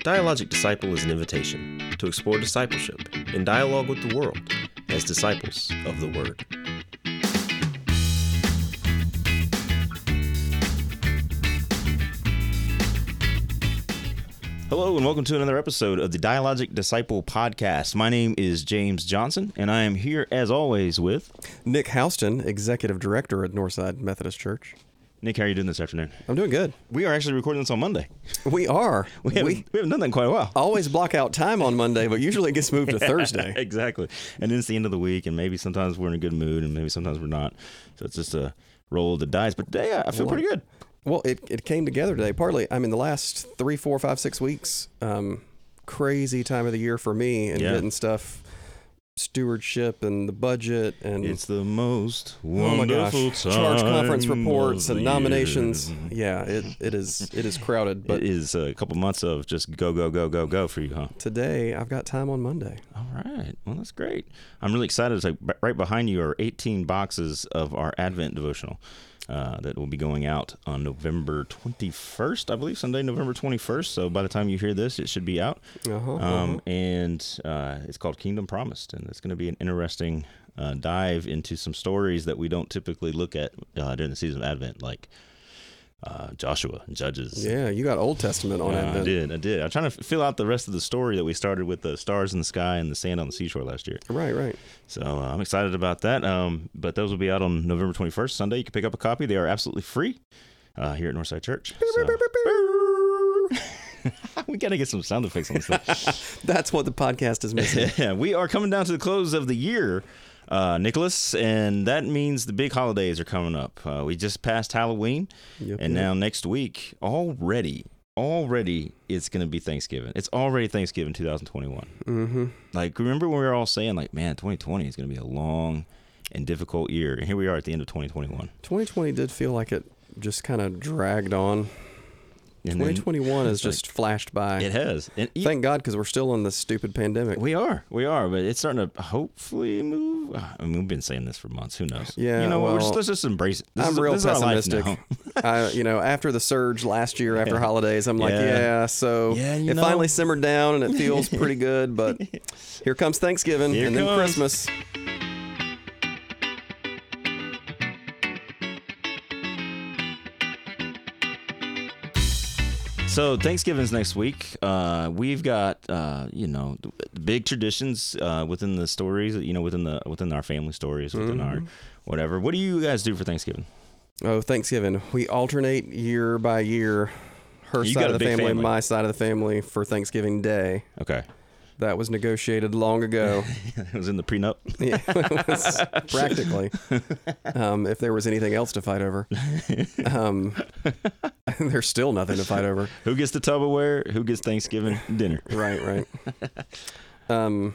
Dialogic Disciple is an invitation to explore discipleship in dialogue with the world as disciples of the Word. Hello, and welcome to another episode of the Dialogic Disciple podcast. My name is James Johnson, and I am here as always with Nick Houston, Executive Director at Northside Methodist Church. Nick. How are you doing this afternoon? I'm doing good. We are actually recording this on Monday. We are. We haven't, we, haven't done that in quite a while. always block out time on Monday, but usually it gets moved to Thursday. exactly. And then it's the end of the week, and maybe sometimes we're in a good mood, and maybe sometimes we're not. So it's just a roll of the dice. But today I feel pretty good. Well, it, it came together today. Partly, I mean, the last three, four, five, six weeks, um, crazy time of the year for me and Yeah. getting stuff, stewardship and the budget and It's the most wonderful oh my gosh, charge conference reports and nominations. year. Yeah, it, it is it is crowded. But it is a couple months of just go, go, go, go, go for you, huh? today I've got time on Monday. All right. Well, that's great. I'm really excited. It's like right behind you are 18 boxes of our Advent devotional uh, that will be going out on November 21st, I believe, Sunday, November 21st. So by the time you hear this, it should be out. Uh-huh, Um, and uh, it's called Kingdom Promised, and it's going to be an interesting uh, dive into some stories that we don't typically look at uh, during the season of Advent, like uh, Joshua and Judges. Yeah, you got Old Testament on Uh, I did. I did. I'm trying to fill out the rest of the story that we started with the stars in the sky and the sand on the seashore last year. Right, right. So uh, I'm excited about that. Um, but those will be out on November 21st, Sunday. You can pick up a copy. They are absolutely free uh, here at Northside Church. So- we got to get some sound effects on this thing. That's what the podcast is missing. yeah, we are coming down to the close of the year, uh, Nicholas, and that means the big holidays are coming up. Uh, we just passed Halloween, Yep, and yep. now next week, already, already, it's going to be Thanksgiving. It's already Thanksgiving 2021. Mm-hmm. Like, remember when we were all saying, like, man, 2020 is going to be a long and difficult year, and here we are at the end of 2021. 2020 did feel like it just kind of dragged on. And 2021 has it's like- just flashed by. it has, and e- Thank God, because we're still in this stupid pandemic. We are, we are, but it's starting to hopefully move. Ah, I mean, we've been saying this for months. Who knows? Yeah, you know, what, just, let's just embrace it. This I'm is, real this is our life pessimistic. I, you know, after the surge last year, after Yeah. holidays, I'm like, Yeah. yeah. so Yeah, it know. finally simmered down and it feels pretty good. But here comes Thanksgiving Here and then. Christmas. So Thanksgiving's next week. Uh, we've got uh, you know big traditions uh, within the stories. You know, within the within our family stories, within our Mm-hmm. whatever. What do you guys do for Thanksgiving? Oh, Thanksgiving. We alternate year by year. Her You side of the family, family. my side of the family for Thanksgiving Day. Okay, That was negotiated long ago. it was in the prenup. Yeah, practically. Um, if there was anything else to fight over, um, there's still nothing to fight over. Who gets the Tupperware? Who gets Thanksgiving dinner? Right, right. Um,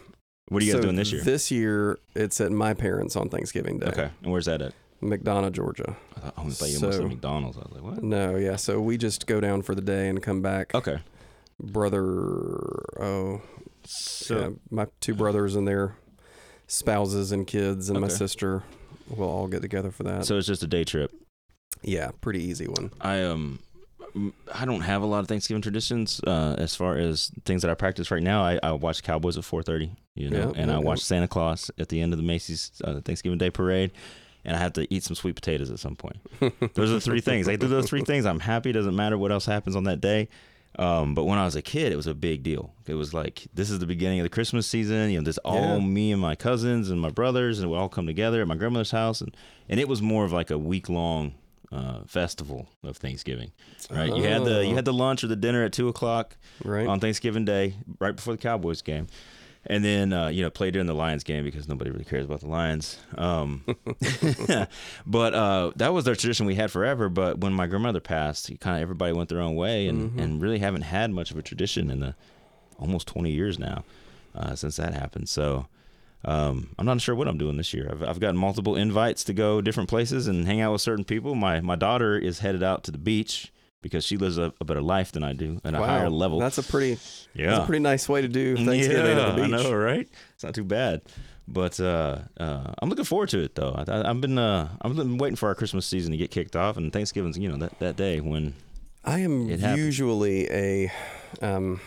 What are you guys so doing this year? This year, it's at my parents on Thanksgiving Day, Okay, and where's that at? McDonough, Georgia. I thought, you almost So- said McDonald's. I was like, what? No, yeah. So we just go down for the day and come back. Okay, Brother, oh, so yeah, my two brothers and their spouses and kids and my Okay. sister will all get together for that. so it's just a day trip. yeah, pretty easy one. I um I don't have a lot of Thanksgiving traditions uh, as far as things that I practice right now. I, I watch Cowboys at 4:30, you know, Yeah, and yeah, I watch Santa Claus at the end of the Macy's uh, Thanksgiving Day parade. And I have to eat some sweet potatoes at some point. Those are the three things. I do those three things. I'm happy. Doesn't matter what else happens on that day. Um, but when I was a kid, it was a big deal. It was like this is the beginning of the Christmas season. You know, this all Yeah. me and my cousins and my brothers, and we all come together at my grandmother's house, and and it was more of like a week long uh, festival of Thanksgiving. Right? You had the you Oh. had the lunch or the dinner at two o'clock Right. on Thanksgiving Day, right before the Cowboys game. And then uh, you know play during the Lions game because nobody really cares about the Lions. Um, but uh, that was their tradition we had forever. But when my grandmother passed, kind of everybody went their own way, and, Mm-hmm. and really haven't had much of a tradition in the almost 20 years now uh, since that happened. So um, I'm not sure what I'm doing this year. I've, I've gotten multiple invites to go different places and hang out with certain people. My my daughter is headed out to the beach because she lives a, a better life than I do at a higher level. That's a pretty, yeah, that's a pretty nice way to do Thanksgiving yeah, at the beach. I know, right? It's not too bad. But uh, uh, I'm looking forward to it, though. I, I, I've been uh, I've been waiting for our Christmas season to get kicked off, and Thanksgiving's you know that, that day when I am usually a um,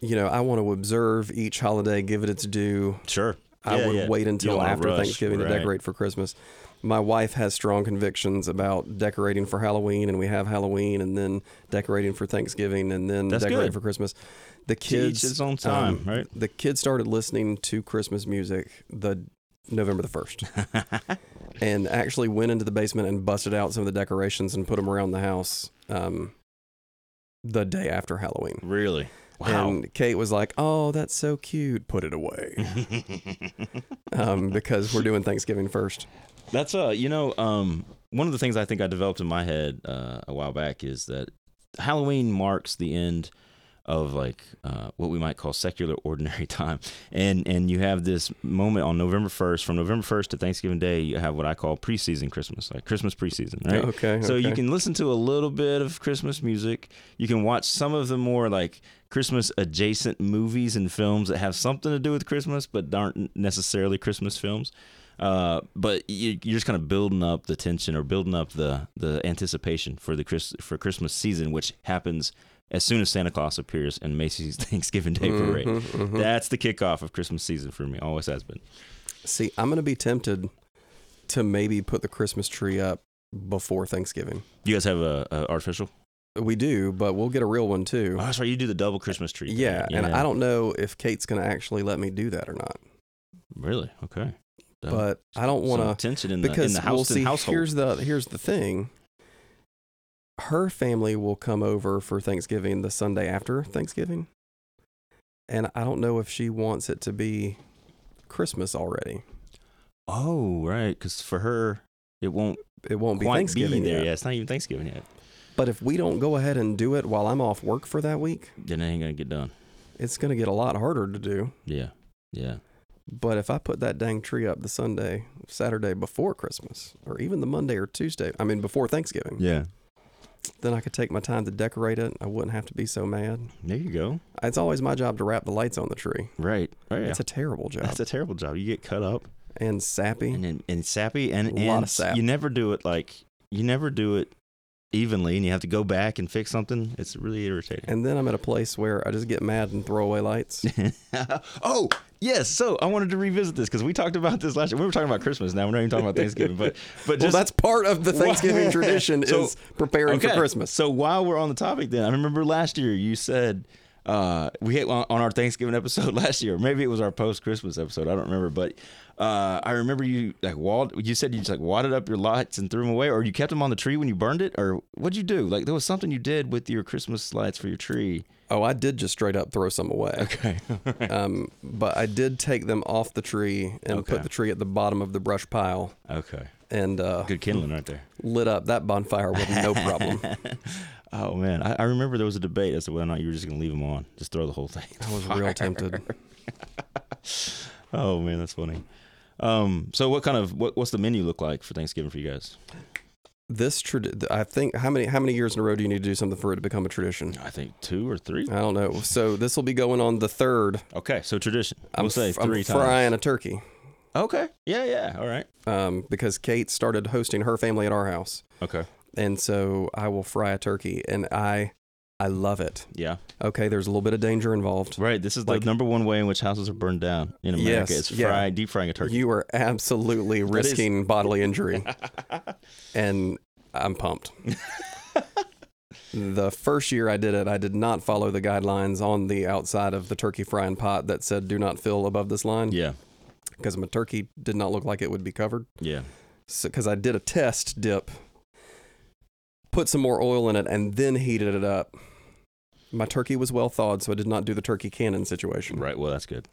you know, I want to observe each holiday, give it its due. Sure. I Yeah, would yeah. wait until after rush, Thanksgiving to decorate for Christmas. My wife has strong convictions about decorating for Halloween, and we have Halloween, and then decorating for Thanksgiving, and then That's decorating good. for Christmas. The kids, his own time, um, right? The kids started listening to Christmas music the November the first, and actually went into the basement and busted out some of the decorations and put them around the house. Um, the day after Halloween. Really? Wow. And Kate was like, "Oh, that's so cute. Put it away." um, because we're doing Thanksgiving first. That's uh, you know, um, one of the things I think I developed in my head uh, a while back is that Halloween marks the end of like uh, what we might call secular ordinary time, and and you have this moment on November first, from November first to Thanksgiving Day, you have what I call preseason Christmas, like Christmas preseason, right? Okay. So you can listen to a little bit of Christmas music. You can watch some of the more like Christmas adjacent movies and films that have something to do with Christmas, but aren't necessarily Christmas films. Uh, but you, you're just kind of building up the tension or building up the the anticipation for the Chris for Christmas season, which happens as soon as Santa Claus appears in Macy's Thanksgiving Day Parade. Mhm, mhm. That's the kickoff of Christmas season for me. Always has been. See, I'm gonna be tempted to maybe put the Christmas tree up before Thanksgiving. You guys have a, a artificial? We do, but we'll get a real one too. Oh, right. You do the double Christmas tree. thing. yeah, and I don't know if Kate's gonna actually let me do that or not. Really? Okay. Uh, But I don't want to tension in the, because in the we'll house see. household. Here's the here's the thing. Her family will come over for Thanksgiving the Sunday after Thanksgiving, and I don't know if she wants it to be Christmas already. oh, right. Because for her, it won't It won't be Thanksgiving be there. yet. Yeah, it's not even Thanksgiving yet. But if we don't go ahead and do it while I'm off work for that week, Then it ain't gonna get done. it's going to get a lot harder to do. Yeah, yeah. But if I put that dang tree up the Sunday, Saturday before Christmas, or even the Monday or Tuesday, I mean before Thanksgiving, Yeah. then I could take my time to decorate it. I wouldn't have to be so mad. There you go. It's always my job to wrap the lights on the tree. Right. Oh, yeah. It's a terrible job That's a terrible job. You get cut up and sappy. and and, and sappy and, A lot and of sap. you never do it like you never do it evenly, and you have to go back and fix something. It's really irritating. And then I'm at a place where I just get mad and throw away lights. oh yes. So I wanted to revisit this because we talked about this last year. We were talking about Christmas. Now we're not even talking about Thanksgiving, but but well, that's part of the Thanksgiving tradition So- is preparing for Christmas. So while we're on the topic, then I remember last year you said uh, we hit on, on our Thanksgiving episode last year. Maybe it was our post Christmas episode. I don't remember, but uh, I remember you like walled. You said you just like wadded up your lights and threw them away, or you kept them on the tree when you burned it, or what'd you do? Like there was something you did with your Christmas lights for your tree. Oh, I did just straight up throw some away. Okay. Um, but I did take them off the tree and Okay. put the tree at the bottom of the brush pile okay. and uh, Good kindling right there. lit up that bonfire with no problem. Oh man, I, I remember there was a debate as to whether or not you were just gonna leave them on, just throw the whole thing. I was real tempted. Oh man, that's funny. Um, so what kind of what, what's the menu look like for Thanksgiving for you guys? This trad- I think how many how many years in a row do you need to do something for it to become a tradition? I think two or three. I don't know. So this will be going on the third. Okay, so tradition. I'm, we'll say f- I'm 3 frying a turkey Okay. Yeah, yeah. All right. um, because Kate started hosting her family at our house, Okay. and so I will fry a turkey, and I I love it. Yeah. Okay, there's a little bit of danger involved. Right. This is the number one way in which houses are burned down in America. Yes, it's yeah. deep frying a turkey. You are absolutely is- risking bodily injury, and I'm pumped. the first year I did it, I did not follow the guidelines on the outside of the turkey frying pot that said "Do not fill above this line" yeah. because my turkey did not look like it would be covered. Yeah. So, because I did a test dip, put some more oil in it, and then heated it up. My turkey was well thawed, so I did not do the turkey cannon situation. Right. Well, that's good.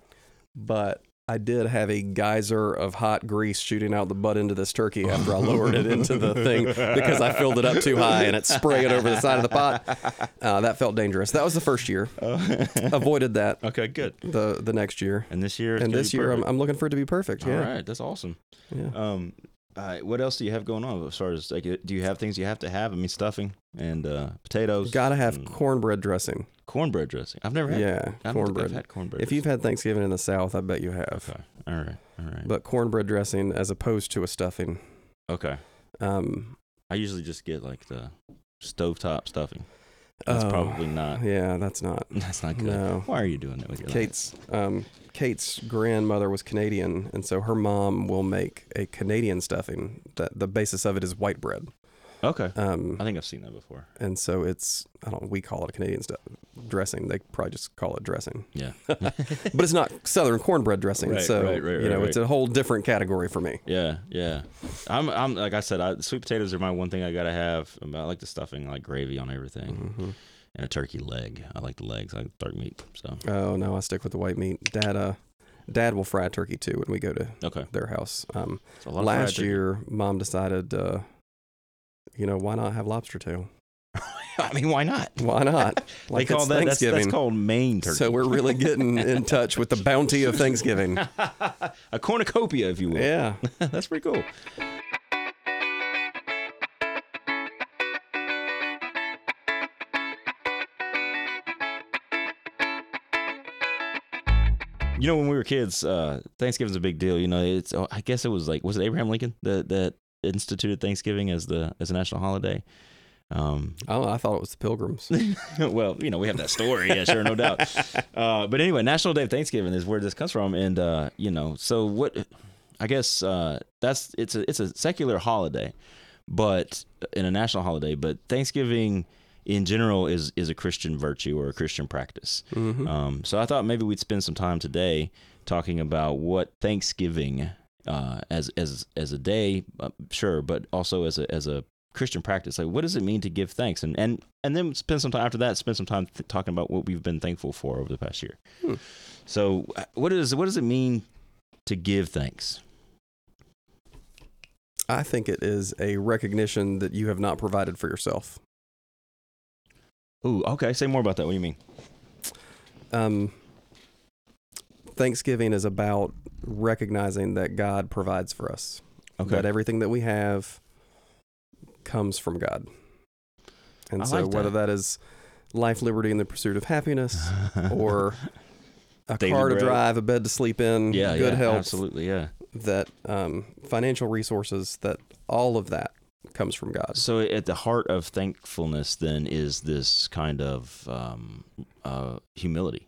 But I did have a geyser of hot grease shooting out the butt into this turkey after I lowered it into the thing because I filled it up too high and it sprayed over the side of the pot. Uh, that felt dangerous. That was the first year. Avoided that okay. Good. the the next year. And this year. And this year, I'm. I'm looking for it to be perfect. Yeah. All right. That's awesome. yeah. Um, uh, what else do you have going on as far as like, do you have things you have to have? I mean, stuffing and uh, potatoes. Gotta have cornbread dressing. cornbread dressing. I've never had. Yeah, I don't I've cornbread. had cornbread. If you've had Thanksgiving in the South, I bet you have. okay, all right, all right. But cornbread dressing as opposed to a stuffing. okay, Um, I usually just get like the stovetop stuffing. That's Oh, probably not. Yeah, that's not. That's not good. No. Why are you doing that with your life? Kate's um, Kate's grandmother was Canadian, and so her mom will make a Canadian stuffing. That the basis of it is white bread. Okay. Um, I think I've seen that before. and so it's I don't we call it a Canadian stuff dressing. They probably just call it dressing, Yeah. but it's not Southern cornbread dressing. Right, so right, right, you know it's a whole different category for me. Yeah, yeah. I'm, I'm like I said, I, sweet potatoes are my one thing I gotta have. I like the stuffing, I like gravy on everything, hmm and a turkey leg. I like the legs. I like dark meat. So Oh no, I stick with the white meat. Dad, uh, Dad will fry turkey too when we go to okay. their house. Um, a lot of fried last year, Mom decided, uh, you know, why not have lobster tail? I mean, why not? Why not? they call it's that that's, Thanksgiving. that's called Maine turkey. So we're really getting in touch with the bounty of Thanksgiving. a cornucopia, if you will. Yeah. that's pretty cool. You know, when we were kids, uh, Thanksgiving's a big deal. You know, it's oh, I guess it was like was it Abraham Lincoln that that instituted Thanksgiving as the as a national holiday. Um, Oh, I thought it was the Pilgrims. well, you know, we have that story, yeah, sure, no doubt. Uh, but anyway, National Day of Thanksgiving is where this comes from, and uh, you know, so what? I guess uh, that's it's a it's a secular holiday, but in a national holiday. But Thanksgiving in general is is a Christian virtue or a Christian practice. hmm Um, so I thought maybe we'd spend some time today talking about what Thanksgiving uh, as as as a day, uh, sure, but also as a as a Christian practice. Like, what does it mean to give thanks? And and and then spend some time after that. Spend some time th- talking about what we've been thankful for over the past year. Hmm. So, uh, what is what does it mean to give thanks? I think it is a recognition that you have not provided for yourself. Ooh, okay. Say more about that. What do you mean? Um, Thanksgiving is about recognizing that God provides for us. Okay. That everything that we have comes from God. And I so, like whether that. that is life, liberty, and the pursuit of happiness, or a Daily car to bread. drive, a bed to sleep in, yeah, good yeah, health, absolutely, yeah. that um, financial resources, that all of that comes from God. So at the heart of thankfulness then is this kind of um, uh, humility.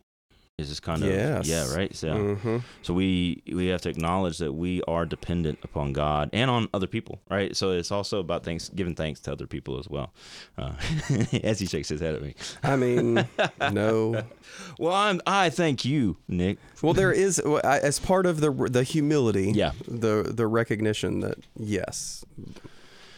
Is this kind of Yes. yeah right so hmm so we we have to acknowledge that we are dependent upon God and on other people right so it's also about thanks giving thanks to other people as well uh, as he shakes his head at me I mean, no. well I'm I thank you Nick Well, there is as part of the the humility, Yeah. the the recognition that yes,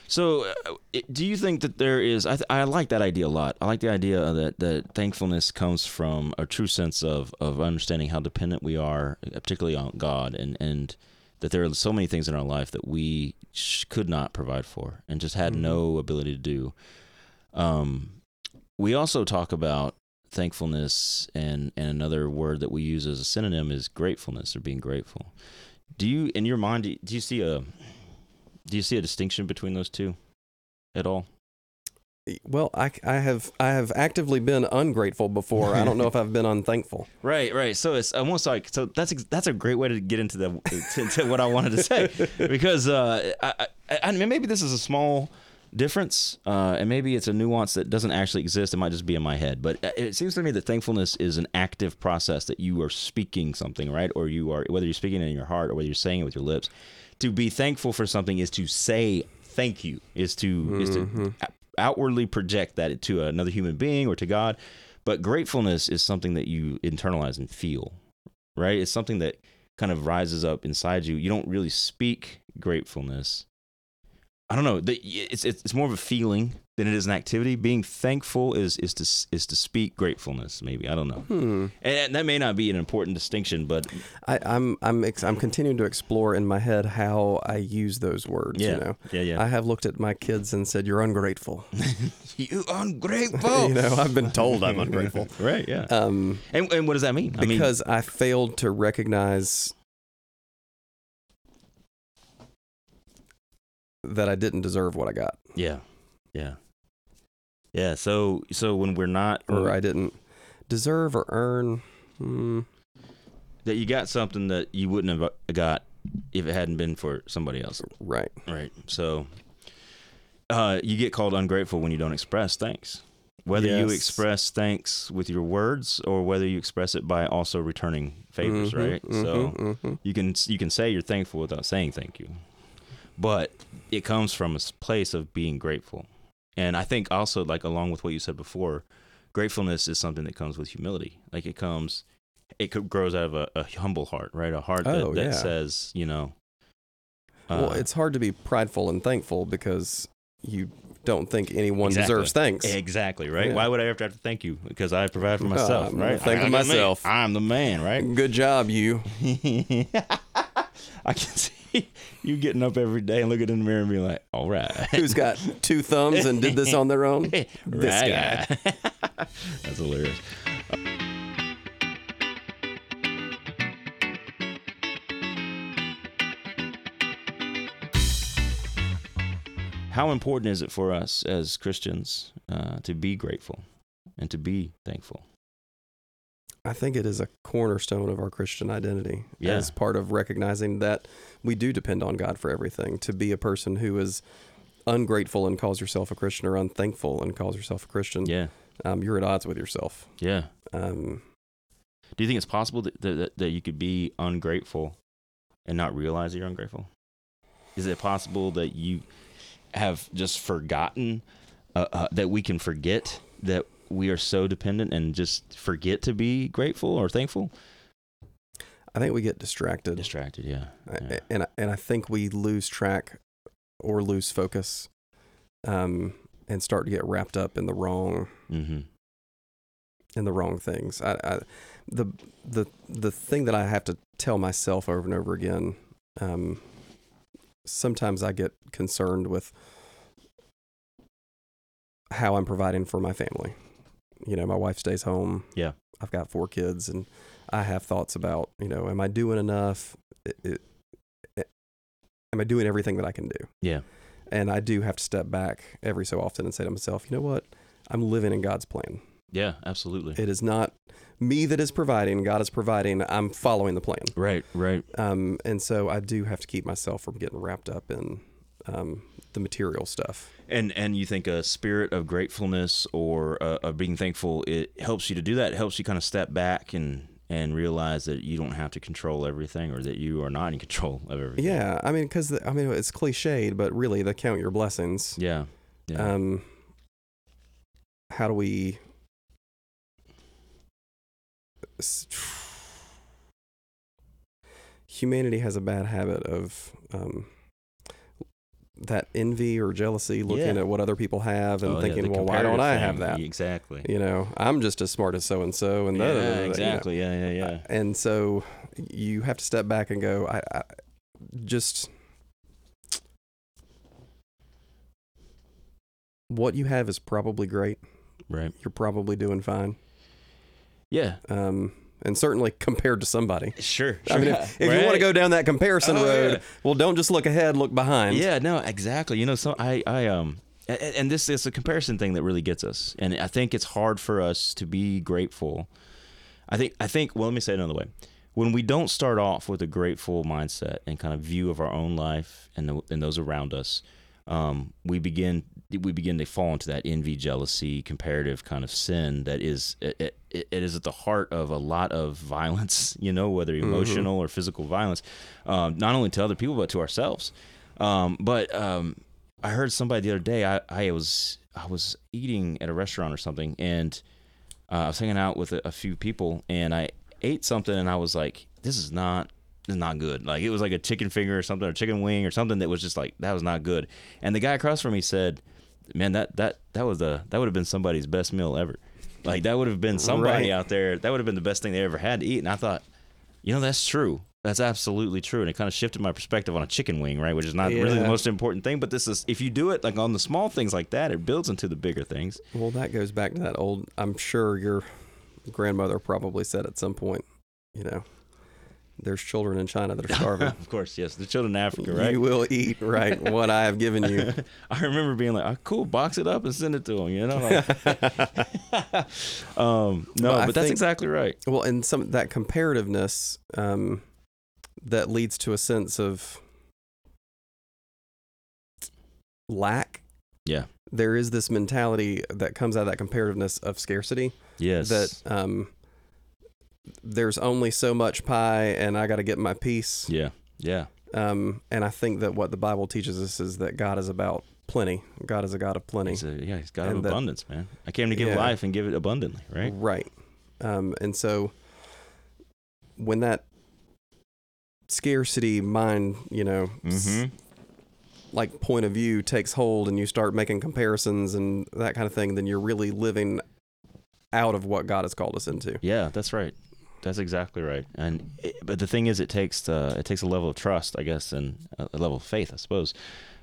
So, uh, do you think that there is? I, th- I like that idea a lot. I like the idea that that thankfulness comes from a true sense of of understanding how dependent we are, particularly on God, and and that there are so many things in our life that we sh- could not provide for and just had Mhm. no ability to do. Um, we also talk about thankfulness, and and another word that we use as a synonym is gratefulness or being grateful. Do you, in your mind, do you see a do you see a distinction between those two at all? well, I, I have I have actively been ungrateful before. I don't know if I've been unthankful. Right, right. So it's almost like so that's that's a great way to get into the to, to what I wanted to say because uh, I, I, I mean maybe this is a small difference uh, and maybe it's a nuance that doesn't actually exist. It might just be in my head, but uh, it seems to me that thankfulness is an active process that you are speaking something, right? Or you are whether you're speaking it in your heart or whether you're saying it with your lips. To be thankful for something is to say thank you. Is to is to outwardly project that to another human being or to God. But gratefulness is something that you internalize and feel, right? It's something that kind of rises up inside you. You don't really speak gratefulness. I don't know. It's it's it's more of a feeling than it is an activity. Being thankful is is to is to speak gratefulness. Maybe I don't know, Hmm. and that may not be an important distinction, but I, I'm I'm ex- I'm continuing to explore in my head how I use those words. yeah, You know, yeah, yeah. I have looked at my kids and said, "You're ungrateful." you ungrateful. you know, I've been told I'm ungrateful. right? Yeah. Um, and and what does that mean? I mean, because I failed to recognize that I didn't deserve what I got, Yeah. Yeah. Yeah. So so when we're not or I didn't deserve or earn. Hmm. that you got something that you wouldn't have got if it hadn't been for somebody else. right. Right. So uh you get called ungrateful when you don't express thanks. whether you express thanks with your words or whether you express it by also returning favors, Mhm, right? mhm, so mhm. you can you can say you're thankful without saying thank you, but it comes from a place of being grateful. And I think also like along with what you said before, gratefulness is something that comes with humility. Like it comes, it grows out of a, a humble heart, right? A heart that, Oh, that says, you know. well, uh, it's hard to be prideful and thankful because you don't think anyone Exactly. deserves thanks. Exactly right. Yeah. Why would I ever have to thank you? Because I provide for Uh, myself, I'm right? I'm the myself. I'm the man, right? Good job, you. I can see you getting up every day and looking in the mirror and being like, "All right, Who's got two thumbs and did this on their own? This Right guy. That's hilarious. How important is it for us as Christians uh, to be grateful and to be thankful? I think it is a cornerstone of our Christian identity Yeah. as part of recognizing that we do depend on God for everything. To be a person who is ungrateful and calls yourself a Christian or unthankful and calls yourself a Christian, Yeah, um, you're at odds with yourself. yeah. Um, Do you think it's possible that, that that you could be ungrateful and not realize that you're ungrateful? Is it possible that you have just forgotten uh, uh, that we can forget that we are so dependent and just forget to be grateful or thankful? I think we get distracted. Distracted, yeah. I- yeah. and I- and I think we lose track or lose focus, um, and start to get wrapped up in the wrong Mm-hmm. in the wrong things. I, I the the the thing that I have to tell myself over and over again. Um, sometimes I get concerned with how I'm providing for my family. You know, my wife stays home. Yeah. I've got four kids, and I have thoughts about you know, am I doing enough? It, it, it- am I doing everything that I can do? Yeah. And I do have to step back every so often and say to myself, you know what? I'm living in God's plan. Yeah, absolutely. It is not me that is providing. God is providing. I'm following the plan. Right, right. Um, and so I do have to keep myself from getting wrapped up in um, the material stuff. And and you think a spirit of gratefulness or uh, of being thankful it helps you to do that. It helps you kind of step back and and realize that you don't have to control everything or that you are not in control of everything. Yeah, I mean, because I mean, it's cliched, but really, the count your blessings. Yeah. Yeah. Um, how do we? Humanity has a bad habit of um, that envy or jealousy, looking Yeah. at what other people have and Oh, thinking, the "Well, why don't I have that?" Exactly. You know, I'm just as smart as so and so, and da- da- da- da- Yeah, you know. exactly. Yeah, yeah, yeah. And so you have to step back and go, I, I just what you have is probably great. Right. You're probably doing fine. Yeah. Um, and certainly compared to somebody. Sure. I mean, if, if you want to go down that comparison Oh, road, yeah. well, don't just look ahead, look behind. Yeah, no, exactly. You know, so I, I, um, and, and this is a comparison thing that really gets us, and I think it's hard for us to be grateful. I think, I think. Well, let me say it another way. When we don't start off with a grateful mindset and kind of view of our own life and the, and those around us, um, we begin we begin to fall into that envy, jealousy, comparative kind of sin that is it, it, it is at the heart of a lot of violence. You know, whether emotional or physical violence, um, not only to other people but to ourselves. Um, but um, I heard somebody the other day. I, I was I was eating at a restaurant or something, and uh, I was hanging out with a, a few people, and I ate something, and I was like, "This is not." Is not good. Like it was like a chicken finger or something, or chicken wing or something that was just like that was not good. And the guy across from me said, "Man, that that that was the that would have been somebody's best meal ever. Like that would have been somebody Right. out there. That would have been the best thing they ever had to eat." And I thought, you know, that's true. That's absolutely true, and it kind of shifted my perspective on a chicken wing, right? Which is not really the most important thing, but this is if you do it like on the small things like that, it builds into the bigger things. Well, that goes back to that old. I'm sure your grandmother probably said at some point, you know, there's children in China that are starving. of course, yes, the children in Africa, right? You will eat right what I have given you. I remember being like, oh, "Cool, box it up and send it to them," you know. Like, um, no, But I that's think- exactly right. Well, and some that comparativeness um, that leads to a sense of lack Yeah. There is this mentality that comes out of that comparativeness of scarcity Yes. that um, there's only so much pie and I got to get my piece. yeah. Yeah. Um, and I think that what the Bible teaches us is that God is about plenty. God is a God of plenty. He's a, yeah, he's God And of that- abundance, man. I came to give Yeah. life and give it abundantly, right? Right. Um, and so when that scarcity mind, you know, Mm-hmm. like point of view takes hold and you start making comparisons and that kind of thing, then you're really living out of what God has called us into. Yeah, that's right. That's exactly right. And it, but the thing is, it takes uh, it takes a level of trust, I guess, and a level of faith, I suppose,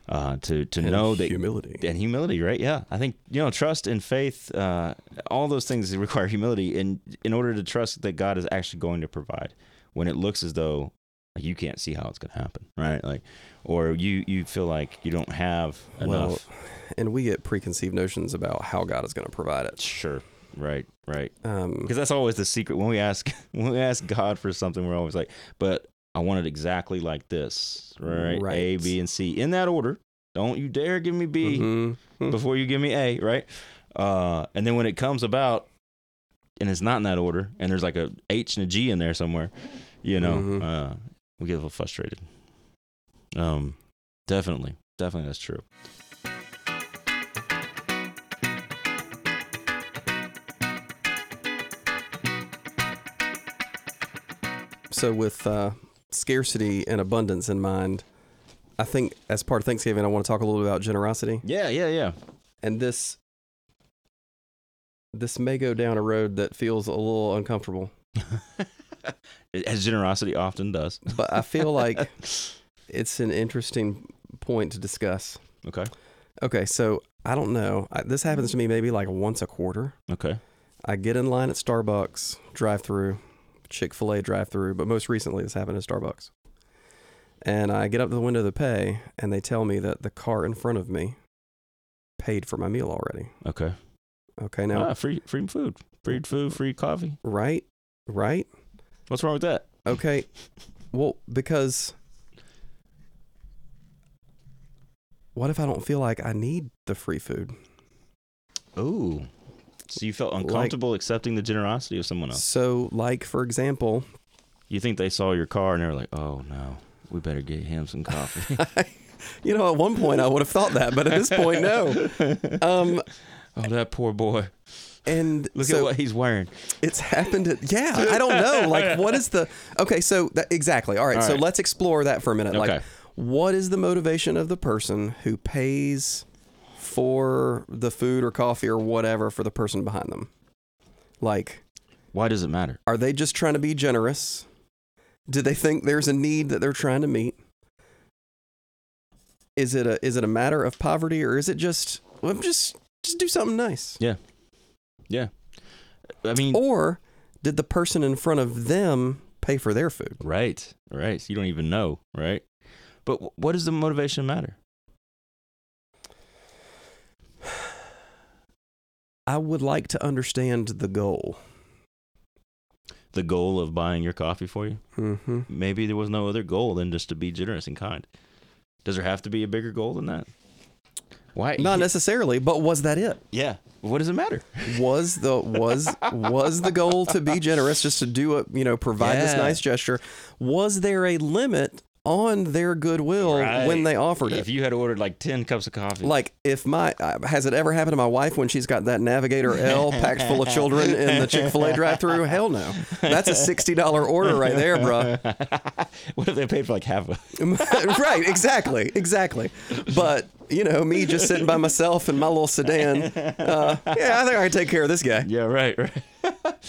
uh, to to And know that humility. and humility, right? Yeah, I think you know trust and faith, uh, all those things require humility, in in order to trust that God is actually going to provide when it looks as though like you can't see how it's going to happen, right? Like, or you you feel like you don't have Well, enough. and we get preconceived notions about how God is going to provide it. Sure, right, right. Um, Because that's always the secret when we ask when we ask God for something, we're always like, but I want it exactly like this, right? A, Right. B, and C in that order. Don't you dare give me B. mhm. before you give me A, right? Uh, and then when it comes about and it's not in that order, and there's like a H and a G in there somewhere, you know, Mhm. uh, we get a little frustrated. Um, definitely, definitely that's true. So, with uh, scarcity and abundance in mind, I think as part of Thanksgiving, I want to talk a little bit about generosity. Yeah, yeah, yeah. And this this may go down a road that feels a little uncomfortable, As generosity often does. but I feel like it's an interesting point to discuss. Okay. Okay, so I don't know. I, this happens to me maybe like once a quarter. Okay. I get in line at Starbucks drive-through, Chick-fil-A drive-through, but most recently this happened at Starbucks. And I get up to the window to pay, and they tell me that the car in front of me paid for my meal already. Okay. Okay, now ah, free, free food, free food, free coffee. right, right, What's wrong with that? okay. Well, because what if I don't feel like I need the free food? Ooh. So you felt uncomfortable accepting the generosity of someone else. So, like for example, You think they saw your car and they're like, "Oh no, we better get him some coffee." you know, at one point I would have thought that, but at this point, no. Um, oh, that poor boy. and Look so at what he's wearing. it's happened. At, yeah, I don't know. Like, what is the? Okay, so that, exactly. All right, All so let's explore that for a minute. Like, what is the motivation of the person who pays for the food or coffee or whatever for the person behind them? Like, Why does it matter? are they just trying to be generous? Do they think there's a need that they're trying to meet? Is it a is it a matter of poverty or is it just well, just just do something nice? Yeah. Yeah. I mean, Or did the person in front of them pay for their food? right, right. So you don't even know, right? But wh- what does the motivation matter? I would like to understand the goal. The goal of buying your coffee for you? Mm-hmm. Maybe there was no other goal than just to be generous and kind. Does there have to be a bigger goal than that? Why? Not necessarily, but was that it? yeah. What does it matter? Was the was was the goal to be generous, just to do a you know provide this nice gesture? Was there a limit on their goodwill Right. when they offered it. If you had ordered like ten cups of coffee, Like if my uh, has it ever happened to my wife when she's got that Navigator L packed full of children in the Chick Fil A drive-through? Hell no, that's a sixty dollar order right there, bro. what if they paid for like half of? it? right, exactly, exactly. But you know, me just sitting by myself in my little sedan. Uh, yeah, I think I can take care of this guy. Yeah, right, right.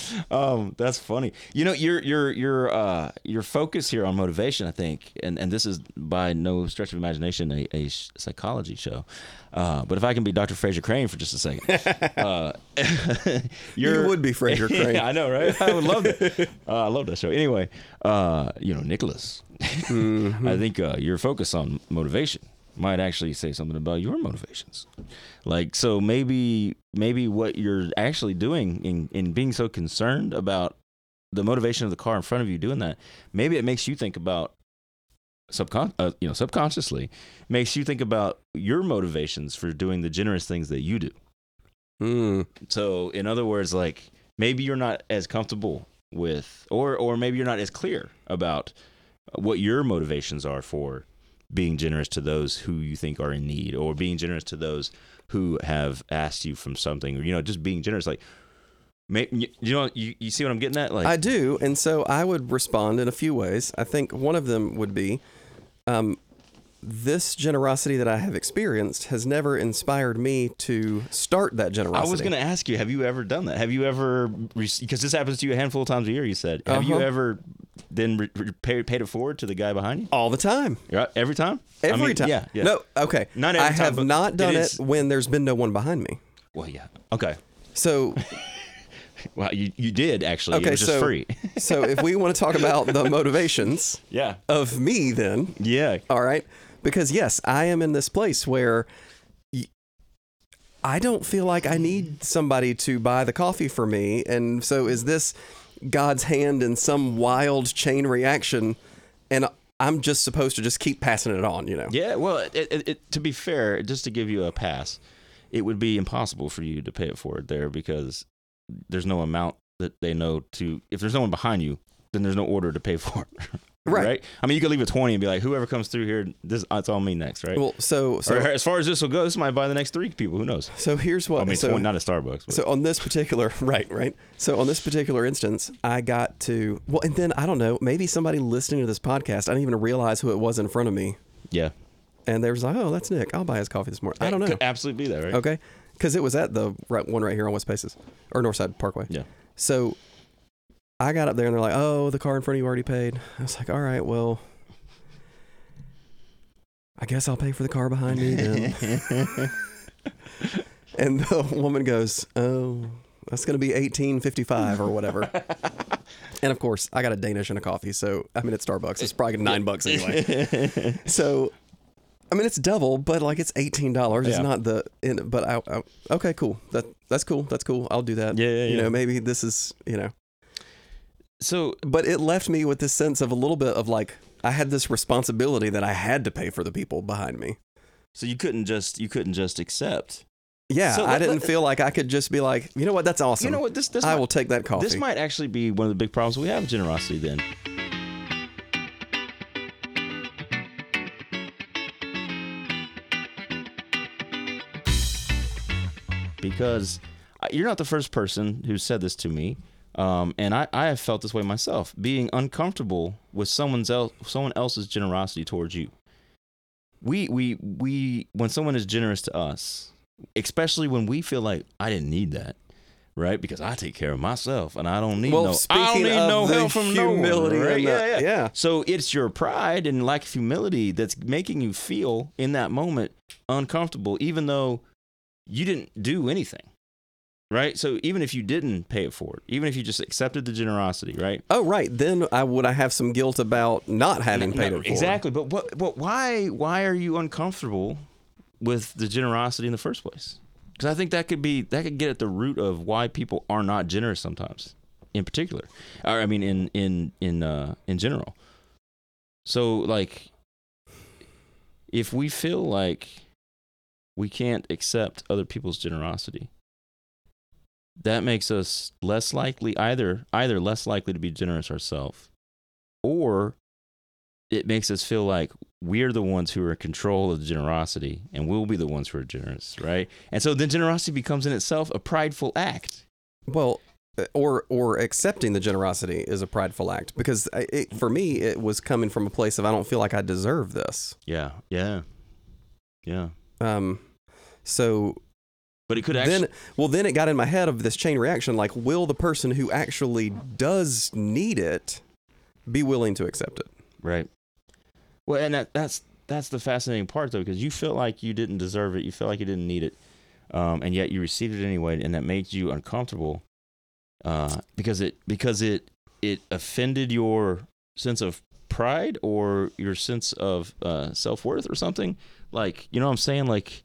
um, that's funny. You know, your your your uh your focus here on motivation, I think, and and this is by no stretch of imagination a, a psychology show. Uh, but if I can be Dr. Frasier Crane for just a second, uh, You would be Frasier Crane. yeah, I know, right? I would love that. Uh, I love that show. Anyway, uh, you know, Nicholas, Mm-hmm. I think uh, your focus on motivation might actually say something about your motivations. Like, so maybe maybe what you're actually doing in in being so concerned about the motivation of the car in front of you doing that, maybe it makes you think about subcon uh, you know subconsciously makes you think about your motivations for doing the generous things that you do. Mm. So in other words, like maybe you're not as comfortable with, or or maybe you're not as clear about what your motivations are for being generous to those who you think are in need, or being generous to those who have asked you from something, or you know, just being generous. Like, may, you you know, you, you see what I'm getting at? Like, I do, and so I would respond in a few ways. I think one of them would be, um, this generosity that I have experienced has never inspired me to start that generosity. I was going to ask you, have you ever done that? Have you ever, because this happens to you a handful of times a year, you said. Have you Uh-huh. ever then re- re- paid, paid it forward to the guy behind you? all the time. Yeah, every time? I Every mean, time. Yeah, yeah. No, okay. Not every I time, have not it done it, is- when there's been no one behind me. Well, yeah. Okay. So, Well, you, you did actually. okay, it was just so free. so if we want to talk about the motivations yeah. of me, then Yeah. All right. Because yes, I am in this place where I don't feel like I need somebody to buy the coffee for me. And so is this God's hand in some wild chain reaction? And I'm just supposed to just keep passing it on, you know? Yeah. Well, it, it, it, to be fair, just to give you a pass, it would be impossible for you to pay it forward there because there's no amount that they know to. If there's no one behind you, then there's no order to pay for it. Right. I mean, you could leave a twenty and be like, whoever comes through here, this it's all me next, right? Well, so or as far as this will go, this might buy the next three people. Who knows? so here's what I mean, so, 20, not at Starbucks. But. So on this particular right, right. So on this particular instance, I got to well, and then I don't know, maybe somebody listening to this podcast, I didn't even realize who it was in front of me, yeah. and they was like, "Oh, that's Nick. I'll buy his coffee this morning." I don't know. Could absolutely be that, right? Okay, because it was at the right one right here on West Paces or Northside Parkway. Yeah. So I got up there and they're like, "Oh, the car in front of you already paid." I was like, "All right, well." I guess I'll pay for the car behind me then. and the woman goes, "Oh, that's going to be 18.55 or whatever." and of course, I got a Danish and a coffee, so I mean, at Starbucks, it's probably 9 bucks anyway. so I mean, it's double, but like it's eighteen dollars. It's not the. But I, I, okay, cool. That that's cool. That's cool. I'll do that. Yeah, yeah, You yeah. know, maybe this is you know. So But it left me with this sense of a little bit of like I had this responsibility that I had to pay for the people behind me. so you couldn't just you couldn't just accept. Yeah, So I didn't feel like I could just be like, you know what, that's awesome. You know what? This this I might, will take that coffee. this might actually be one of the big problems we have with generosity. Then because uh, you're not the first person who said this to me. Um, and I, I have felt this way myself, being uncomfortable with someone's else, someone else's generosity towards you. We, we, we, when someone is generous to us, especially when we feel like I didn't need that, right? Because I take care of myself and I don't need well, no, I don't need no help from no one, humility right? yeah, yeah. yeah. So it's your pride and lack of humility that's making you feel in that moment uncomfortable, even though you didn't do anything. Right. So even if you didn't pay it forward, even if you just accepted the generosity, right? Oh, right. Then I would I have some guilt about not having paid no, it forward. exactly. But what? But why? Why are you uncomfortable with the generosity in the first place? Because I think that could be that could get at the root of why people are not generous sometimes, in particular, or I mean, in in in uh, in general. So like, if we feel like we can't accept other people's generosity, that makes us less likely either either less likely to be generous ourselves, or it makes us feel like we're the ones who are in control of the generosity and we'll be the ones who are generous, right? And so then generosity becomes in itself a prideful act. Well, uh, or or accepting the generosity is a prideful act because it, for me it was coming from a place of I don't feel like I deserve this. Yeah, yeah, yeah. Um, so But it could actually. then, well, then it got in my head of this chain reaction. Like, will the person who actually does need it be willing to accept it? Right. Well, and that, that's that's the fascinating part though, because you feel like you didn't deserve it, you feel like you didn't need it, um, and yet you received it anyway, and that made you uncomfortable, uh, because it because it it offended your sense of pride or your sense of uh, self worth or something. Like you know what I'm saying? Like,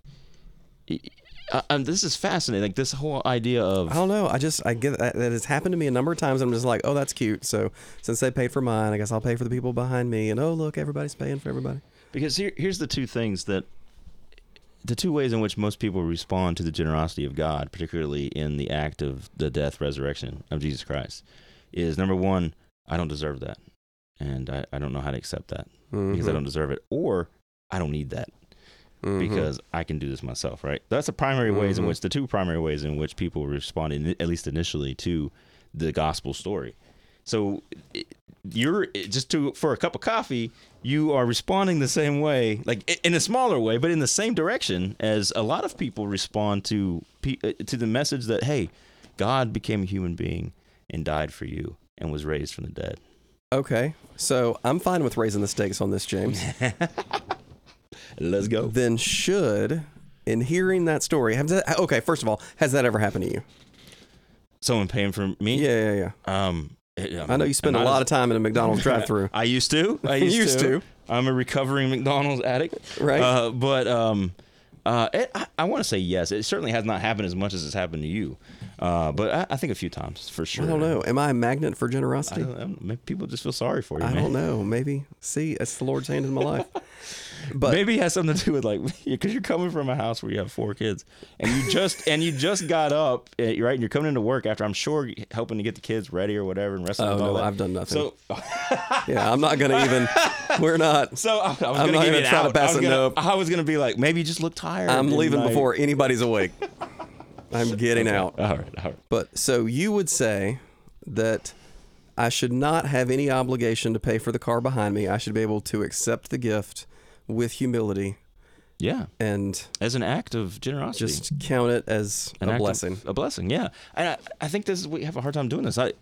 uh, um, this is fascinating. Like this whole idea of I don't know. I just I get that, that has happened to me a number of times. I'm just like, oh, that's cute. So since they paid for mine, I guess I'll pay for the people behind me. And oh, look, everybody's paying for everybody. because here, here's the two things that the two ways in which most people respond to the generosity of God, particularly in the act of the death, resurrection of Jesus Christ, is number one, I don't deserve that. And I, I don't know how to accept that because I Mhm. don't deserve it. Or I don't need that Mhm. because I can do this myself, right? That's the primary ways in Mhm. which the two primary ways in which people responded, at least initially, to the gospel story. So you're just to for a cup of coffee, you are responding the same way, like in a smaller way, but in the same direction as a lot of people respond to uh, to the message that hey, God became a human being and died for you and was raised from the dead. okay, so I'm fine with raising the stakes on this, James. Let's go. then should, in hearing that story, have that, okay? First of all, has that ever happened to you? Someone paying for me? Yeah, yeah, yeah. Um, it- I know you spend a lot of time in a McDonald's drive-through. I used to. I used, Used to. to. I'm a recovering McDonald's addict. Right. Uh, but um, uh, it, I, I want to say yes. It certainly has not happened as much as it's happened to you. Uh, but I, I think a few times for sure. I don't know. Am I a magnet for generosity? don't know. Maybe people just feel sorry for you, I man. don't know. Maybe. See, it's the Lord's hand in my life. But Maybe it has something to do with like because you're coming from a house where you have four kids and you just and you just got up eh, right and you're coming into work after I'm sure helping to get the kids ready or whatever and wrestling Oh, no, that. I've done nothing. So yeah, I'm not gonna even. We're not. so I, I was I'm gonna not give even an trying to pass a nope. I was gonna be like maybe you just look tired. I'm leaving like- before anybody's awake. I'm getting out. All right, all right. But so you would say that I should not have any obligation to pay for the car behind me. I should be able to accept the gift with humility Yeah, and as an act of generosity, just count it as an a blessing. a blessing. Yeah, and I, I think this is we have a hard time doing this. I,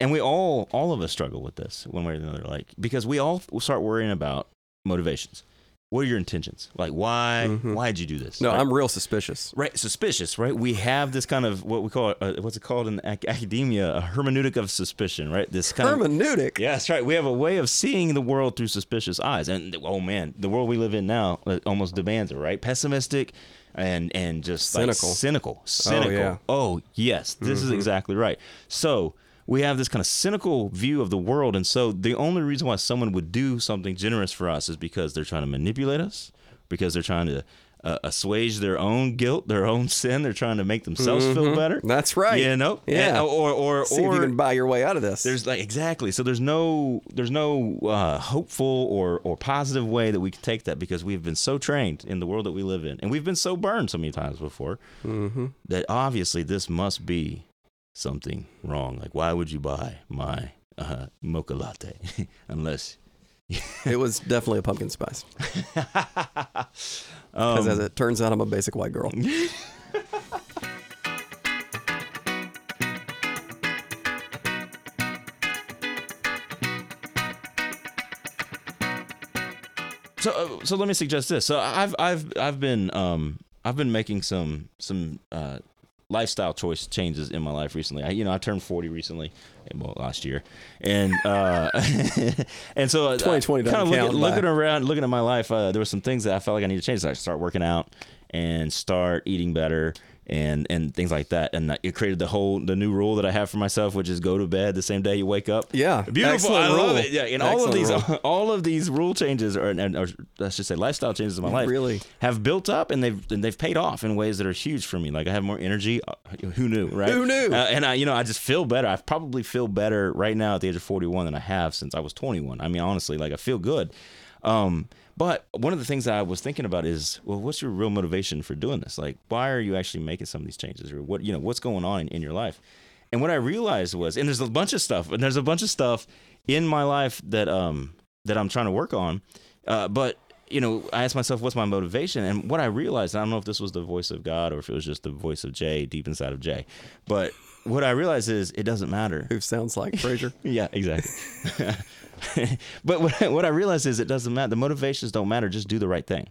and we all, all of us struggle with this one way or another. Like because we all start worrying about motivations. What are your intentions? Like why? Mhm. Why'd you do this? No, Right? I'm real suspicious. right suspicious. right we have this kind of what we call uh, what's it called in ac- academia a hermeneutic of suspicion right this kind of Hermeneutic. yeah that's right we have a way of seeing the world through suspicious eyes and oh man the world we live in now uh, almost demands it right pessimistic and and just like Cynical. cynical cynical yeah. oh yes this is exactly right so we have this kind of cynical view of the world and so the only reason why someone would do something generous for us is because they're trying to manipulate us because they're trying to uh, assuage their own guilt their own sin they're trying to make themselves feel better That's right. you know Yeah. And- or or See if you can buy your way out of this. there's like exactly so there's no there's no uh, hopeful or or positive way that we can take that because we've been so trained in the world that we live in and we've been so burned so many times before hmm that obviously this must be something wrong like why would you buy my uh, mocha latte unless It was definitely a pumpkin spice. Because um, as it turns out, I'm a basic white girl. So, uh, so let me suggest this. So, I've, I've, I've been, um, I've been making some, some, uh, lifestyle choice changes in my life recently. I, you know, I turned 40 recently, well, last year. And, uh, and so 2020 doesn't kind of looking, looking around, looking at my life, uh, there were some things that I felt like I needed to change. So I start working out and start eating better and, and things like that. And it created the whole, the new rule that I have for myself, which is go to bed the same day you wake up. Yeah. Beautiful. Excellent I love rule. it. Yeah. And all of these, rule. all of these rule changes, or, and- or let's just say lifestyle changes in my life, Really? have built up and they've and they've paid off in ways that are huge for me. Like I have more energy. Uh, Who knew, right? Who knew? Uh, and I, you know, I just feel better. I probably feel better right now at the age of 41 than I have since I was 21. I mean, honestly, like I feel good. Um, but one of the things that I was thinking about is, well, what's your real motivation for doing this? Like, why are you actually making some of these changes, or what, you know, what's going on in, in your life? And what I realized was, and there's a bunch of stuff, and there's a bunch of stuff in my life that um that I'm trying to work on. Uh, but you know, I asked myself, what's my motivation? And what I realized, I don't know if this was the voice of God or if it was just the voice of Jay deep inside of Jay, but what I realized is it doesn't matter. Who sounds like Frasier? Yeah, exactly. but what I, what I realized is it doesn't matter. The motivations don't matter. Just do the right thing.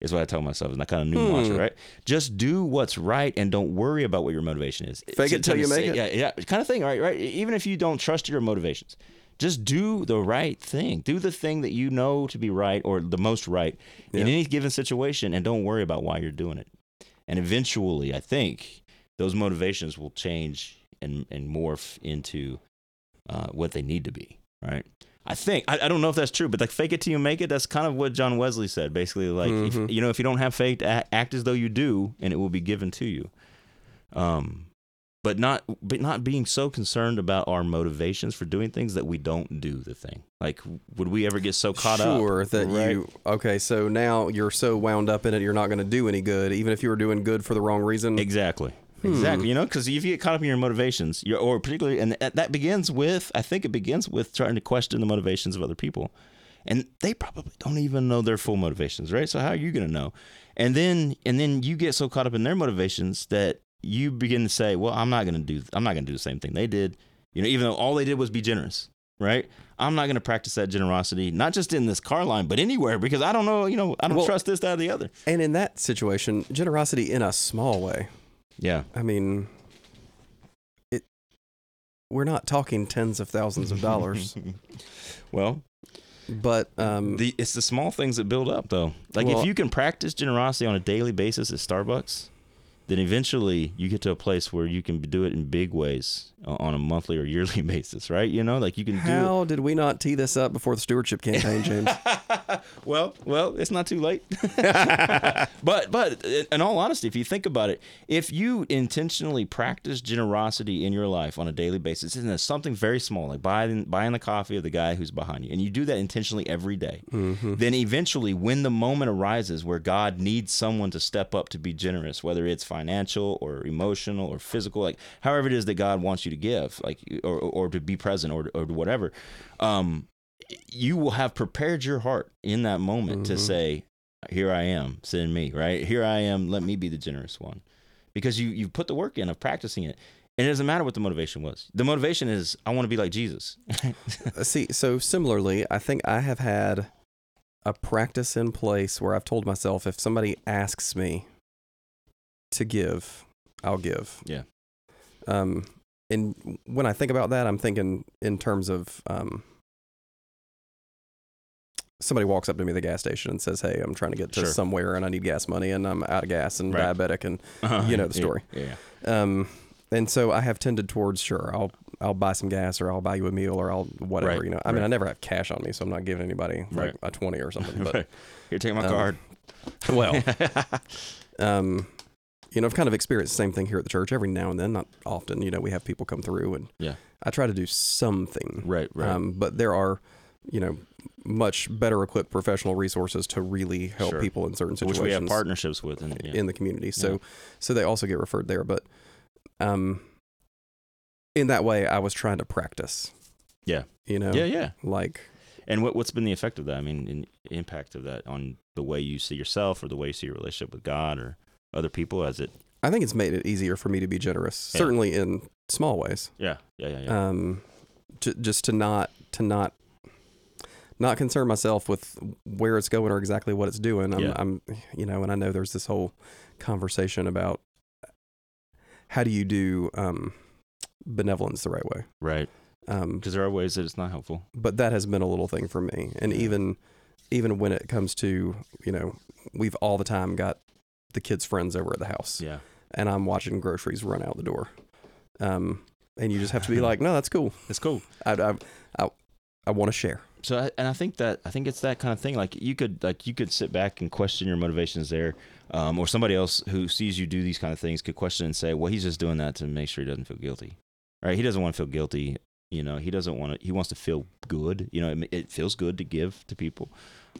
Is what I tell myself. It's that kind of new Hmm. mantra, right? Just do what's right and don't worry about what your motivation is. Fake it till you make it. Yeah, yeah, kind of thing, right? Right. Even if you don't trust your motivations, just do the right thing. Do the thing that you know to be right or the most right in any given situation, and don't worry about why you're doing it. and eventually, I think those motivations will change and and morph into uh, what they need to be. Right. I think I, I don't know if that's true, but like fake it till you make it. That's kind of what John Wesley said. Basically, like Mhm. if, you know, if you don't have faith, act, act as though you do, and it will be given to you. Um, but not but not being so concerned about our motivations for doing things that we don't do the thing. Like, would we ever get so caught up? sure that right? you okay so now you're so wound up in it you're not going to do any good even if you were doing good for the wrong reason Exactly. Hmm. Exactly. You know, because if you get caught up in your motivations, you're, or particularly, and that that begins with, I think it begins with trying to question the motivations of other people. And they probably don't even know their full motivations, right? So how are you going to know? And then, and then you get so caught up in their motivations that you begin to say, well, I'm not going to do, I'm not going to do the same thing they did. You know, even though all they did was be generous, right? I'm not going to practice that generosity, not just in this car line, but anywhere, because I don't know, you know, I don't Well- trust this, that, or the other. and in that situation generosity in a small way Yeah. i mean it we're not talking tens of thousands of dollars well, but um The it's the small things that build up though. Like Well- if you can practice generosity on a daily basis at Starbucks, then eventually you get to a place where you can do it in big ways uh, on a monthly or yearly basis, right? You know, like you can do how did we not tee this up before the stewardship campaign james well, well, it's not too late. but but in all honesty, if you think about it, if you intentionally practice generosity in your life on a daily basis, and something very small, like buying buying the coffee of the guy who's behind you, and you do that intentionally every day, mm-hmm. then eventually, when the moment arises where God needs someone to step up to be generous, whether it's financial or emotional or physical, like however it is that God wants you to give, like or or to be present or or whatever, um, you will have prepared your heart in that moment to Mhm. say, "Here I am, send me." Right here I am. Let me be the generous one, because you you put the work in of practicing it. And it doesn't matter what the motivation was. The motivation is I want to be like Jesus. Uh, See, so similarly, I think I have had a practice in place where I've told myself if somebody asks me to give, I'll give. Yeah. Um, and when I think about that, I'm thinking in terms of um, somebody walks up to me at the gas station and says, "Hey, I'm trying to get to Sure. somewhere and I need gas money and I'm out of gas and Right. diabetic and You know the story. Yeah. yeah. um, and so I have tended towards sure I'll I'll buy some gas or I'll buy you a meal or I'll whatever Right, you know. I mean. I never have cash on me, so I'm not giving anybody like Right. a twenty or something. But Right. Here, take my um, card. well, um, you know I've kind of experienced the same thing here at the church every now and then, not often. You know we have people come through and Yeah. I try to do something. right, right. Um, but there are you know much better equipped professional resources to really help Sure. people in certain situations. Which we have partnerships with. And, yeah. in the community. So Yeah. so they also get referred there. But um in that way I was trying to practice. Yeah. You know? yeah, yeah. Like And what what's been the effect of that? I mean, in, impact of that on the way you see yourself, or the way you see your relationship with God, or other people? As it, I think it's made it easier for me to be generous. Yeah. Certainly in small ways. yeah, yeah, yeah, yeah. Um to, just to not to not not concern myself with where it's going or exactly what it's doing. I'm, Yeah. I'm you know, and I know there's this whole conversation about how do you do um benevolence the right way. right. Um, Because there are ways that it's not helpful. but that has been a little thing for me and even even when it comes to you know we've all the time got the kids friends over at the house Yeah. and i'm watching groceries run out the door um and you just have to be like no that's cool It's cool. i i i, I want to share So, I, and I think that I think it's that kind of thing. Like you could like you could sit back and question your motivations there, um, or somebody else who sees you do these kind of things could question and say, "Well, he's just doing that to make sure he doesn't feel guilty, right? He doesn't want to feel guilty. You know, he doesn't want to. He wants to feel good. You know, it, it feels good to give to people.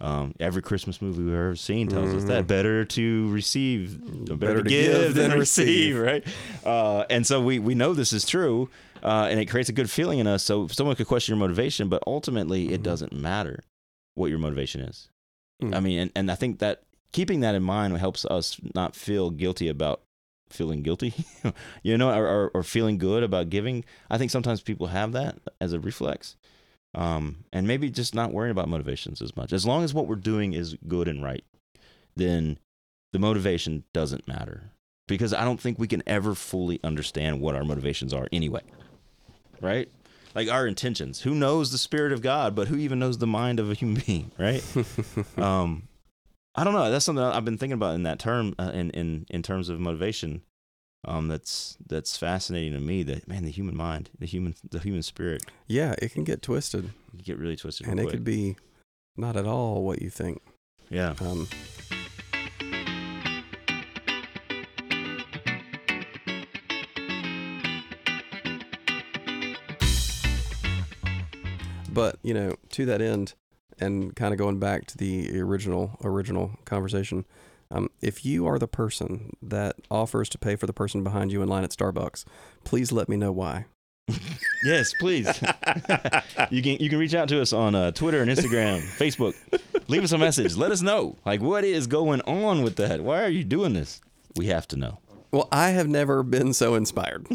Um, every Christmas movie we've ever seen tells us that Mhm. better to receive, better, to give, than receive, right? Uh, and so we we know this is true, uh, and it creates a good feeling in us. So someone could question your motivation, but ultimately it Mhm. doesn't matter what your motivation is. Mm. I mean, and, and I think that keeping that in mind helps us not feel guilty about feeling guilty, you know, or, or, or feeling good about giving. I think sometimes people have that as a reflex. Um, and maybe just not worrying about motivations as much. As long as what we're doing is good and right, then the motivation doesn't matter. Because I don't think we can ever fully understand what our motivations are anyway. Right? Like our intentions. Who knows the spirit of God, but who even knows the mind of a human being, right? um I don't know. That's something I've been thinking about in that term, uh, in in in terms of motivation. Um, that's that's fascinating to me. That man, the human mind, the human the human spirit, Yeah, it can get twisted, you get really twisted. and it quick. could be not at all what you think. yeah. Um, but you know, to that end, and kind of going back to the original original conversation, um, if you are the person that offers to pay for the person behind you in line at Starbucks, please let me know why. Yes, please. you can you can reach out to us on uh, Twitter and Instagram, Facebook. Leave us a message. Let us know like what is going on with that. Why are you doing this? We have to know. Well, I have never been so inspired.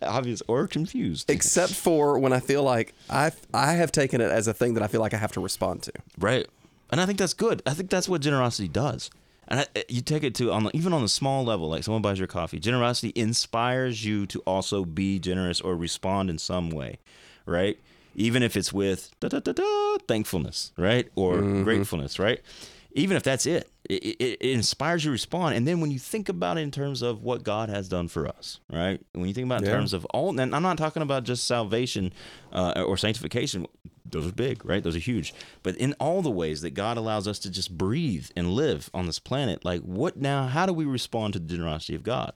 Obvious or confused. except for when I feel like I I have taken it as a thing that I feel like I have to respond to. Right. And I think that's good. I think that's what generosity does. And I, you take it to on the, even on the small level, like someone buys your coffee. Generosity inspires you to also be generous or respond in some way, right? Even if it's with da, da, da, da, thankfulness, right, or mm-hmm. gratefulness, right? Even if that's it, it, it, it inspires you to respond. And then when you think about it in terms of what God has done for us, right? When you think about it in Yeah. terms of all, and I'm not talking about just salvation uh, or sanctification. Those are big, right? Those are huge. But in all the ways that God allows us to just breathe and live on this planet, like what now? How do we respond to the generosity of God?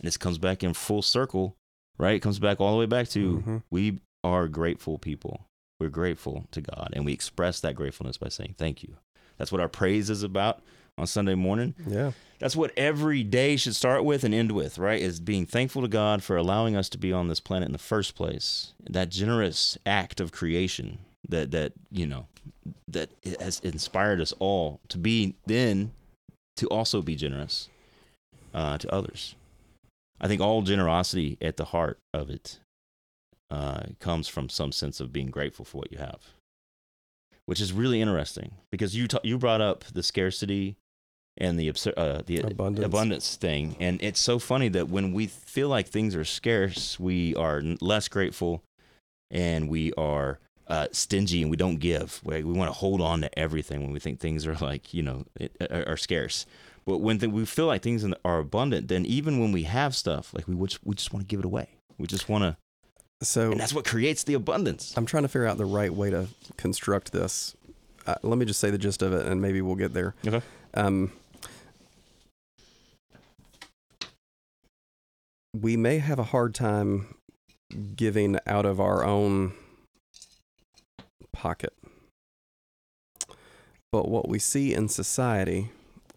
And this comes back in full circle, right? It comes back all the way back to Mhm. we are grateful people. We're grateful to God, and we express that gratefulness by saying thank you. That's what our praise is about on Sunday morning. Yeah. That's what every day should start with and end with, right? Is being thankful to God for allowing us to be on this planet in the first place. That generous act of creation that that you know that has inspired us all to be then to also be generous uh, to others. I think all generosity at the heart of it uh, comes from some sense of being grateful for what you have, which is really interesting because you ta- you brought up the scarcity and the absur- uh, the Abundance. abundance thing, and it's so funny that when we feel like things are scarce, we are less grateful, and we are uh, stingy, and we don't give. We, we want to hold on to everything when we think things are like you know it, are, are scarce. But when th- we feel like things are abundant, then even when we have stuff, like we would, we just want to give it away. We just want to, So and that's what creates the abundance. I'm trying to figure out the right way to construct this. Uh, let me just say the gist of it, and maybe we'll get there. Okay. Um, we may have a hard time giving out of our own pocket. But what we see in society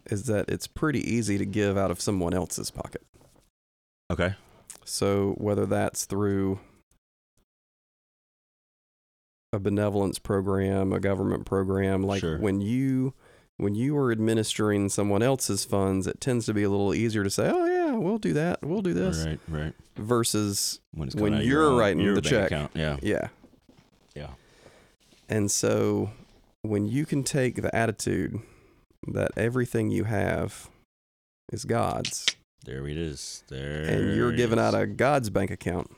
is that it's pretty easy to give out of someone else's pocket. Okay. So whether that's through a benevolence program, a government program, like Sure. when you when you are administering someone else's funds, it tends to be a little easier to say, "Oh yeah, we'll do that. We'll do this." Right. Right. Versus When, When coming out of your you're own- writing your the check. account. Yeah. yeah. Yeah. And so when you can take the attitude that everything you have is God's There it is. There. and you're giving out a God's bank account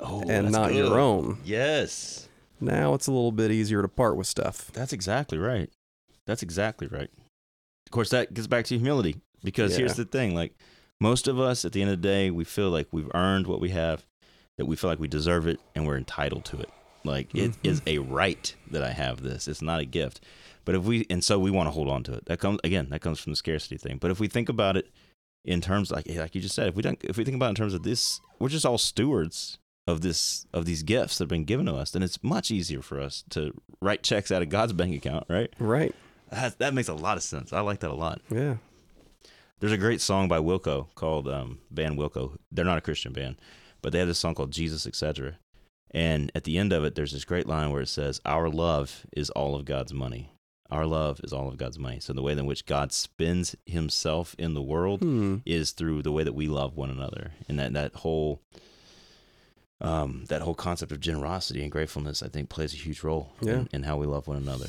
oh, and not your own, Yes. Now it's a little bit easier to part with stuff. That's exactly right. That's exactly right. Of course, that gets back to humility because Yeah. here's the thing: like most of us, at the end of the day, we feel like we've earned what we have, that we feel like we deserve it, and we're entitled to it. Like it Mhm. is a right that I have this. It's not a gift. But if we and so we want to hold on to it. That comes again. That comes from the scarcity thing. But if we think about it in terms like like you just said, if we don't, if we think about it in terms of this, we're just all stewards of this of these gifts that have been given to us. Then it's much easier for us to write checks out of God's bank account, right? Right. That, that makes a lot of sense. I like that a lot. Yeah. There's a great song by Wilco called um, Band Wilco. They're not a Christian band, but they have this song called Jesus, etc. And at the end of it, there's this great line where it says, "Our love is all of God's money. Our love is all of God's money." So the way in which God spends Himself in the world Hmm. is through the way that we love one another, and that that whole um, that whole concept of generosity and gratefulness, I think, plays a huge role Yeah. in, in how we love one another.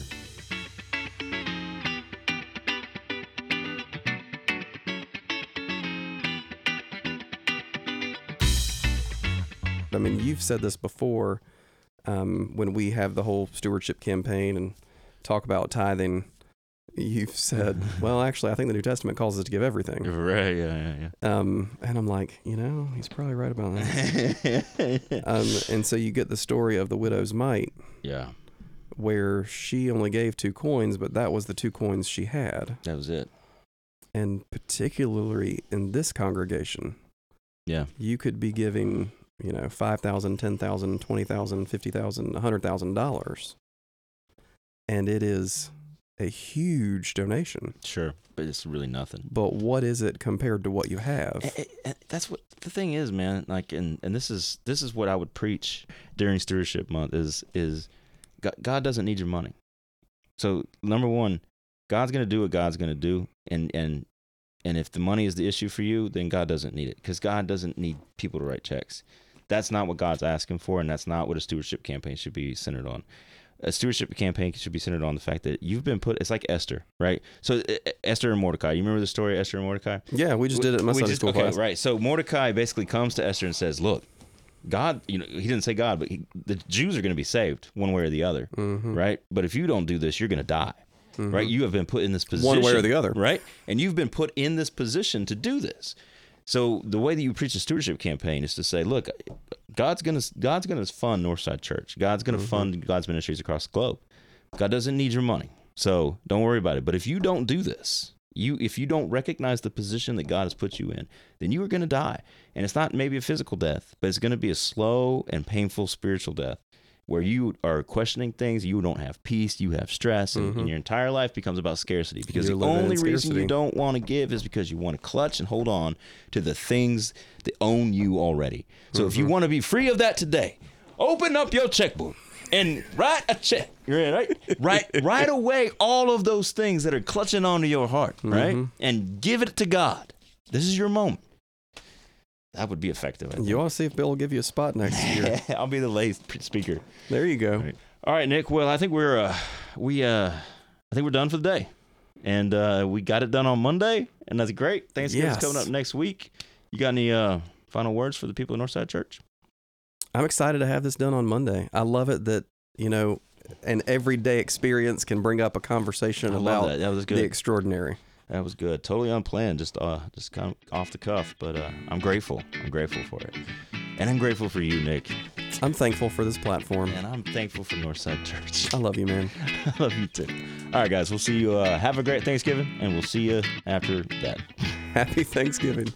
I mean, you've said this before um, when we have the whole stewardship campaign and talk about tithing. You've said, well, actually, I think the New Testament calls us to give everything. Right. Yeah. Yeah. Yeah. Um, and I'm like, you know, he's probably right about that. Um, and so you get the story of the widow's mite, yeah. where she only gave two coins, but that was the two coins she had. That was it. And particularly in this congregation, Yeah. you could be giving, you know, five thousand, ten thousand, twenty thousand, fifty thousand, a hundred thousand dollars, and it is a huge donation. Sure. But it's really nothing. But what is it compared to what you have? That's what the thing is, man. Like, and and this is this is what I would preach during stewardship month is is God, God doesn't need your money. So number one, God's gonna do what God's gonna do, and and and if the money is the issue for you, then God doesn't need it because God doesn't need people to write checks. That's not what God's asking for, and that's not what a stewardship campaign should be centered on. A stewardship campaign should be centered on the fact that you've been put. It's like Esther, right? So Esther and Mordecai. You remember the story of Esther and Mordecai? Yeah, we just did it in my We just- school okay, class. right. So Mordecai basically comes to Esther and says, "Look, God, you know, he didn't say God, but he, the Jews are going to be saved one way or the other, Mhm. right? But if you don't do this, you're going to die, right? You have been put in this position, One way or the other. right? And you've been put in this position to do this. So the way that you preach a stewardship campaign is to say, look, God's gonna God's gonna fund Northside Church. God's gonna mm-hmm. fund God's ministries across the globe. God doesn't need your money, so don't worry about it. But if you don't do this, you if you don't recognize the position that God has put you in, then you are gonna die. And it's not maybe a physical death, but it's gonna be a slow and painful spiritual death. Where you are questioning things, you don't have peace, you have stress, and, and your entire life becomes about scarcity. Because You're the only reason you don't want to give is because you want to clutch and hold on to the things that own you already. So if you Mm-hmm. want to be free of that today, open up your checkbook and write a check. Right, right, write away all of those things that are clutching onto your heart, right, Mm-hmm. and give it to God. This is your moment. That would be effective. You ought to see if Bill will give you a spot next year. I'll be the lay speaker. There you go. Right. All right, Nick. Well, I think we're uh, we uh, I think we're done for the day, and uh, we got it done on Monday, and that's great. Thanksgiving's Yes. coming up next week. You got any uh, final words for the people of Northside Church? I'm excited to have this done on Monday. I love it that, you know, an everyday experience can bring up a conversation about that. That was the extraordinary. That was good. Totally unplanned. Just uh, just kind of off the cuff, but uh, I'm grateful. I'm grateful for it, and I'm grateful for you, Nick, I'm thankful for this platform. and I'm thankful for Northside Church. I love you, man. I love you too. All right, guys. We'll see you. Uh, have a great Thanksgiving, and we'll see you after that. Happy Thanksgiving.